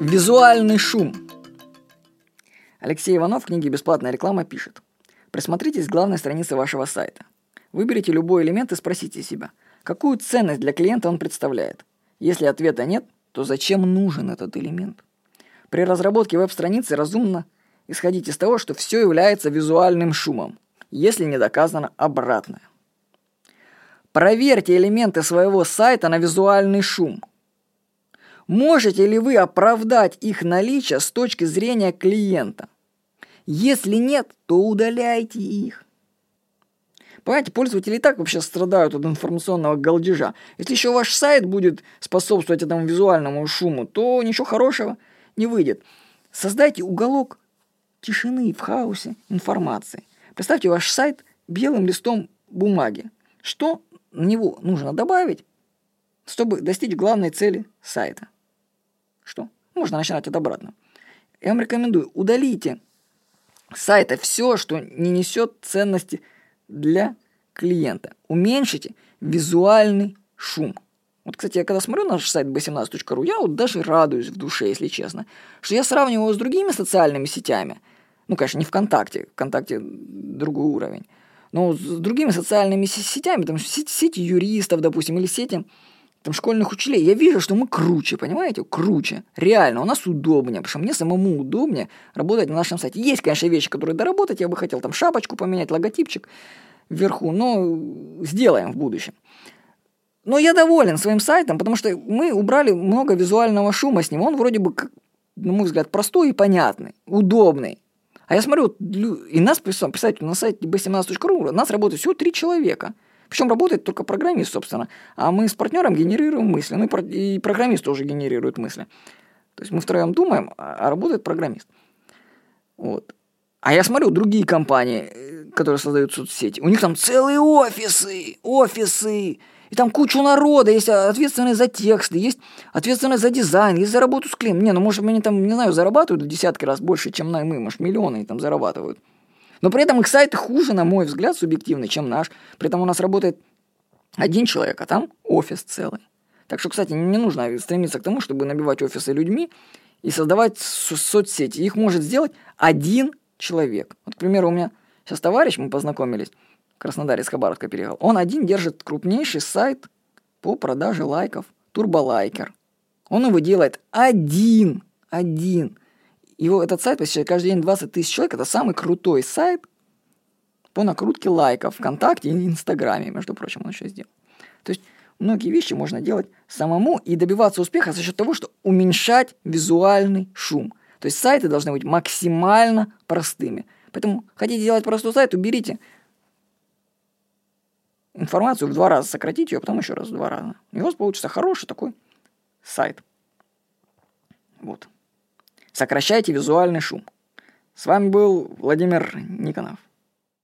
Визуальный шум. Алексей Иванов в книге «Бесплатная реклама» пишет. Присмотритесь к главной странице вашего сайта. Выберите любой элемент и спросите себя, какую ценность для клиента он представляет. Если ответа нет, то зачем нужен этот элемент? При разработке веб-страницы разумно исходить из того, что все является визуальным шумом, если не доказано обратное. Проверьте элементы своего сайта на визуальный шум. Можете ли вы оправдать их наличие с точки зрения клиента? Если нет, то удаляйте их. Понимаете, пользователи и так вообще страдают от информационного галдежа. Если еще ваш сайт будет способствовать этому визуальному шуму, то ничего хорошего не выйдет. Создайте уголок тишины в хаосе информации. Представьте ваш сайт белым листом бумаги. Что на него нужно добавить, чтобы достичь главной цели сайта? Что? Можно начинать от обратно. Я вам рекомендую, удалите с сайта все, что не несет ценности для клиента. Уменьшите визуальный шум. Вот, кстати, я когда смотрю на наш сайт b17.ru, я вот даже радуюсь в душе, если честно, что я сравниваю его с другими социальными сетями. Ну, конечно, не ВКонтакте, ВКонтакте другой уровень. Но с другими социальными сетями, там сети юристов, допустим, или сети там, школьных учителей, я вижу, что мы круче, понимаете? Круче. Реально, у нас удобнее, потому что мне самому удобнее работать на нашем сайте. Есть, конечно, вещи, которые доработать, я бы хотел там шапочку поменять, логотипчик вверху, но сделаем в будущем. Но я доволен своим сайтом, потому что мы убрали много визуального шума с ним. Он вроде бы, на мой взгляд, простой и понятный, удобный. А я смотрю, и нас писать на сайте b17.ru, у нас работает всего три человека – причем работает только программист, собственно. А мы с партнером генерируем мысли. Ну и программист тоже генерирует мысли. То есть мы втроем думаем, а, а работает программист. Вот. А я смотрю другие компании, э, которые создают соцсети. У них там целые офисы, офисы. И там кучу народа, есть ответственные за тексты, есть ответственные за дизайн, есть за работу с клиентом. Не, ну может они там, не знаю, зарабатывают в десятки раз больше, чем мы, может миллионы там зарабатывают. Но при этом их сайты хуже, на мой взгляд, субъективно, чем наш. При этом у нас работает один человек, а там офис целый. Так что, кстати, не нужно стремиться к тому, чтобы набивать офисы людьми и создавать соцсети. Их может сделать один человек. Вот, к примеру, у меня сейчас товарищ, мы познакомились, в Краснодаре из Хабаровска переехал. Он один держит крупнейший сайт по продаже лайков, Турболайкер. Он его делает один, один. Его этот сайт посещает каждый день 20 тысяч человек. Это самый крутой сайт по накрутке лайков ВКонтакте и Инстаграме, между прочим, он еще сделал. То есть многие вещи можно делать самому и добиваться успеха за счет того, что уменьшать визуальный шум. То есть сайты должны быть максимально простыми. Поэтому хотите делать простой сайт, уберите информацию в два раза, сократите ее, а потом еще раз в два раза. И у вас получится хороший такой сайт. Вот. Сокращайте визуальный шум. С вами был Владимир Никонов.